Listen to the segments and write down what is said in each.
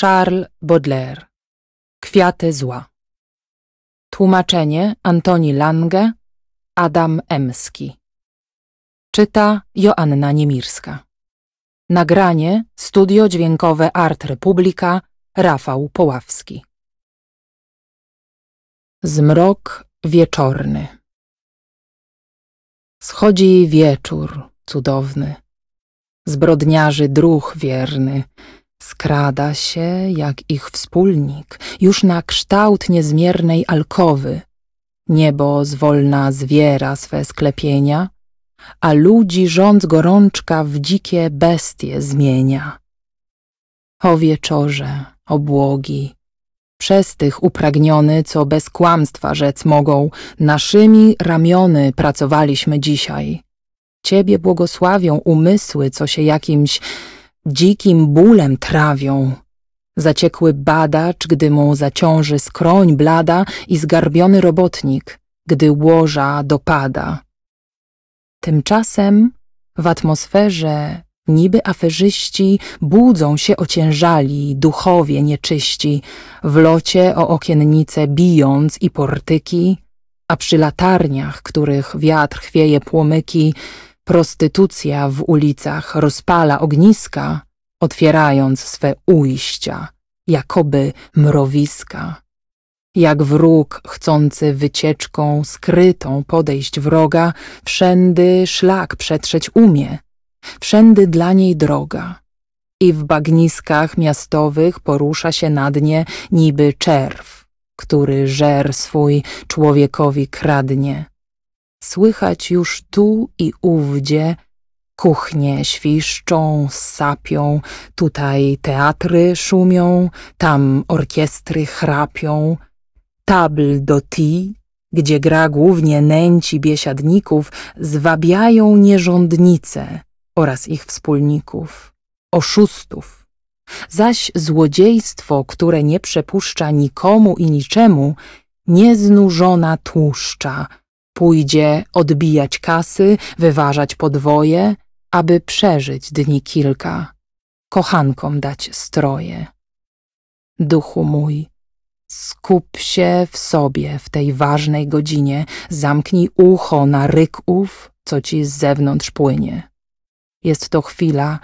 Charles Baudelaire. Kwiaty zła. Tłumaczenie Antoni Lange Adam Emski. Czyta Joanna Niemirska. Nagranie Studio Dźwiękowe Art Republika Rafał Poławski. Zmrok wieczorny. Schodzi wieczór cudowny, zbrodniarzy druh wierny, skrada się jak ich wspólnik, już na kształt niezmiernej alkowy. Niebo zwolna zwiera swe sklepienia, a ludzi rządz gorączka w dzikie bestie zmienia. O wieczorze, obłogi, przez tych upragniony, co bez kłamstwa rzec mogą, naszymi ramiony pracowaliśmy dzisiaj. Ciebie błogosławią umysły, co się jakimś dzikim bólem trawią. Zaciekły badacz, gdy mu zaciąży skroń blada i zgarbiony robotnik, gdy łoża dopada. Tymczasem w atmosferze niby aferzyści budzą się ociężali, duchowie nieczyści, w locie o okiennice bijąc i portyki, a przy latarniach, których wiatr chwieje płomyki, prostytucja w ulicach rozpala ogniska, otwierając swe ujścia, jakoby mrowiska jak wróg chcący wycieczką skrytą podejść wroga, wszędy szlak przetrzeć umie, wszędy dla niej droga. I w bagniskach miastowych porusza się na dnie niby czerw, który żer swój człowiekowi kradnie. Słychać już tu i ówdzie Kuchnie świszczą, sapią, tutaj teatry szumią, tam orkiestry chrapią, tabl do ti, gdzie gra głównie nęci biesiadników, zwabiają nierządnice oraz ich wspólników, oszustów. Zaś złodziejstwo, które nie przepuszcza nikomu i niczemu, nieznużona tłuszcza, pójdzie odbijać kasy, wyważać podwoje, aby przeżyć dni kilka, kochankom dać stroje. Duchu mój, Skup się w sobie w tej ważnej godzinie, zamknij ucho na ryk ów, co ci z zewnątrz płynie. Jest to chwila,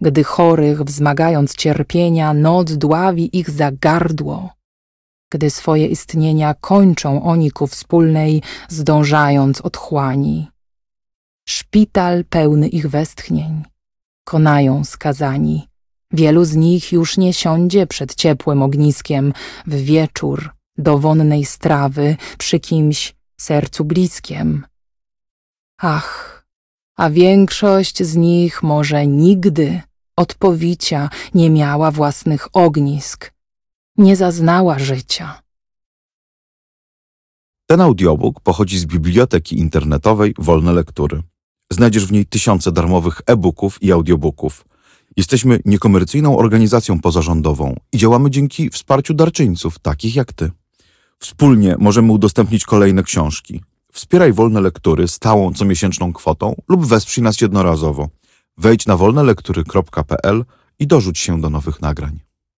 gdy chorych, wzmagając cierpienia, noc dławi ich za gardło, gdy swoje istnienia kończą oni ku wspólnej, zdążając otchłani. Szpital pełny ich westchnień, konają skazani, Wielu z nich już nie siądzie przed ciepłym ogniskiem w wieczór do wonnej strawy przy kimś sercu bliskiem. Ach, a większość z nich może nigdy odpowicia nie miała własnych ognisk, nie zaznała życia. Ten audiobook pochodzi z biblioteki internetowej Wolne Lektury. Znajdziesz w niej tysiące darmowych e-booków i audiobooków – Jesteśmy niekomercyjną organizacją pozarządową i działamy dzięki wsparciu darczyńców, takich jak ty. Wspólnie możemy udostępnić kolejne książki. Wspieraj wolne lektury stałą comiesięczną kwotą lub wesprzyj nas jednorazowo. Wejdź na wolnelektury.pl i dorzuć się do nowych nagrań.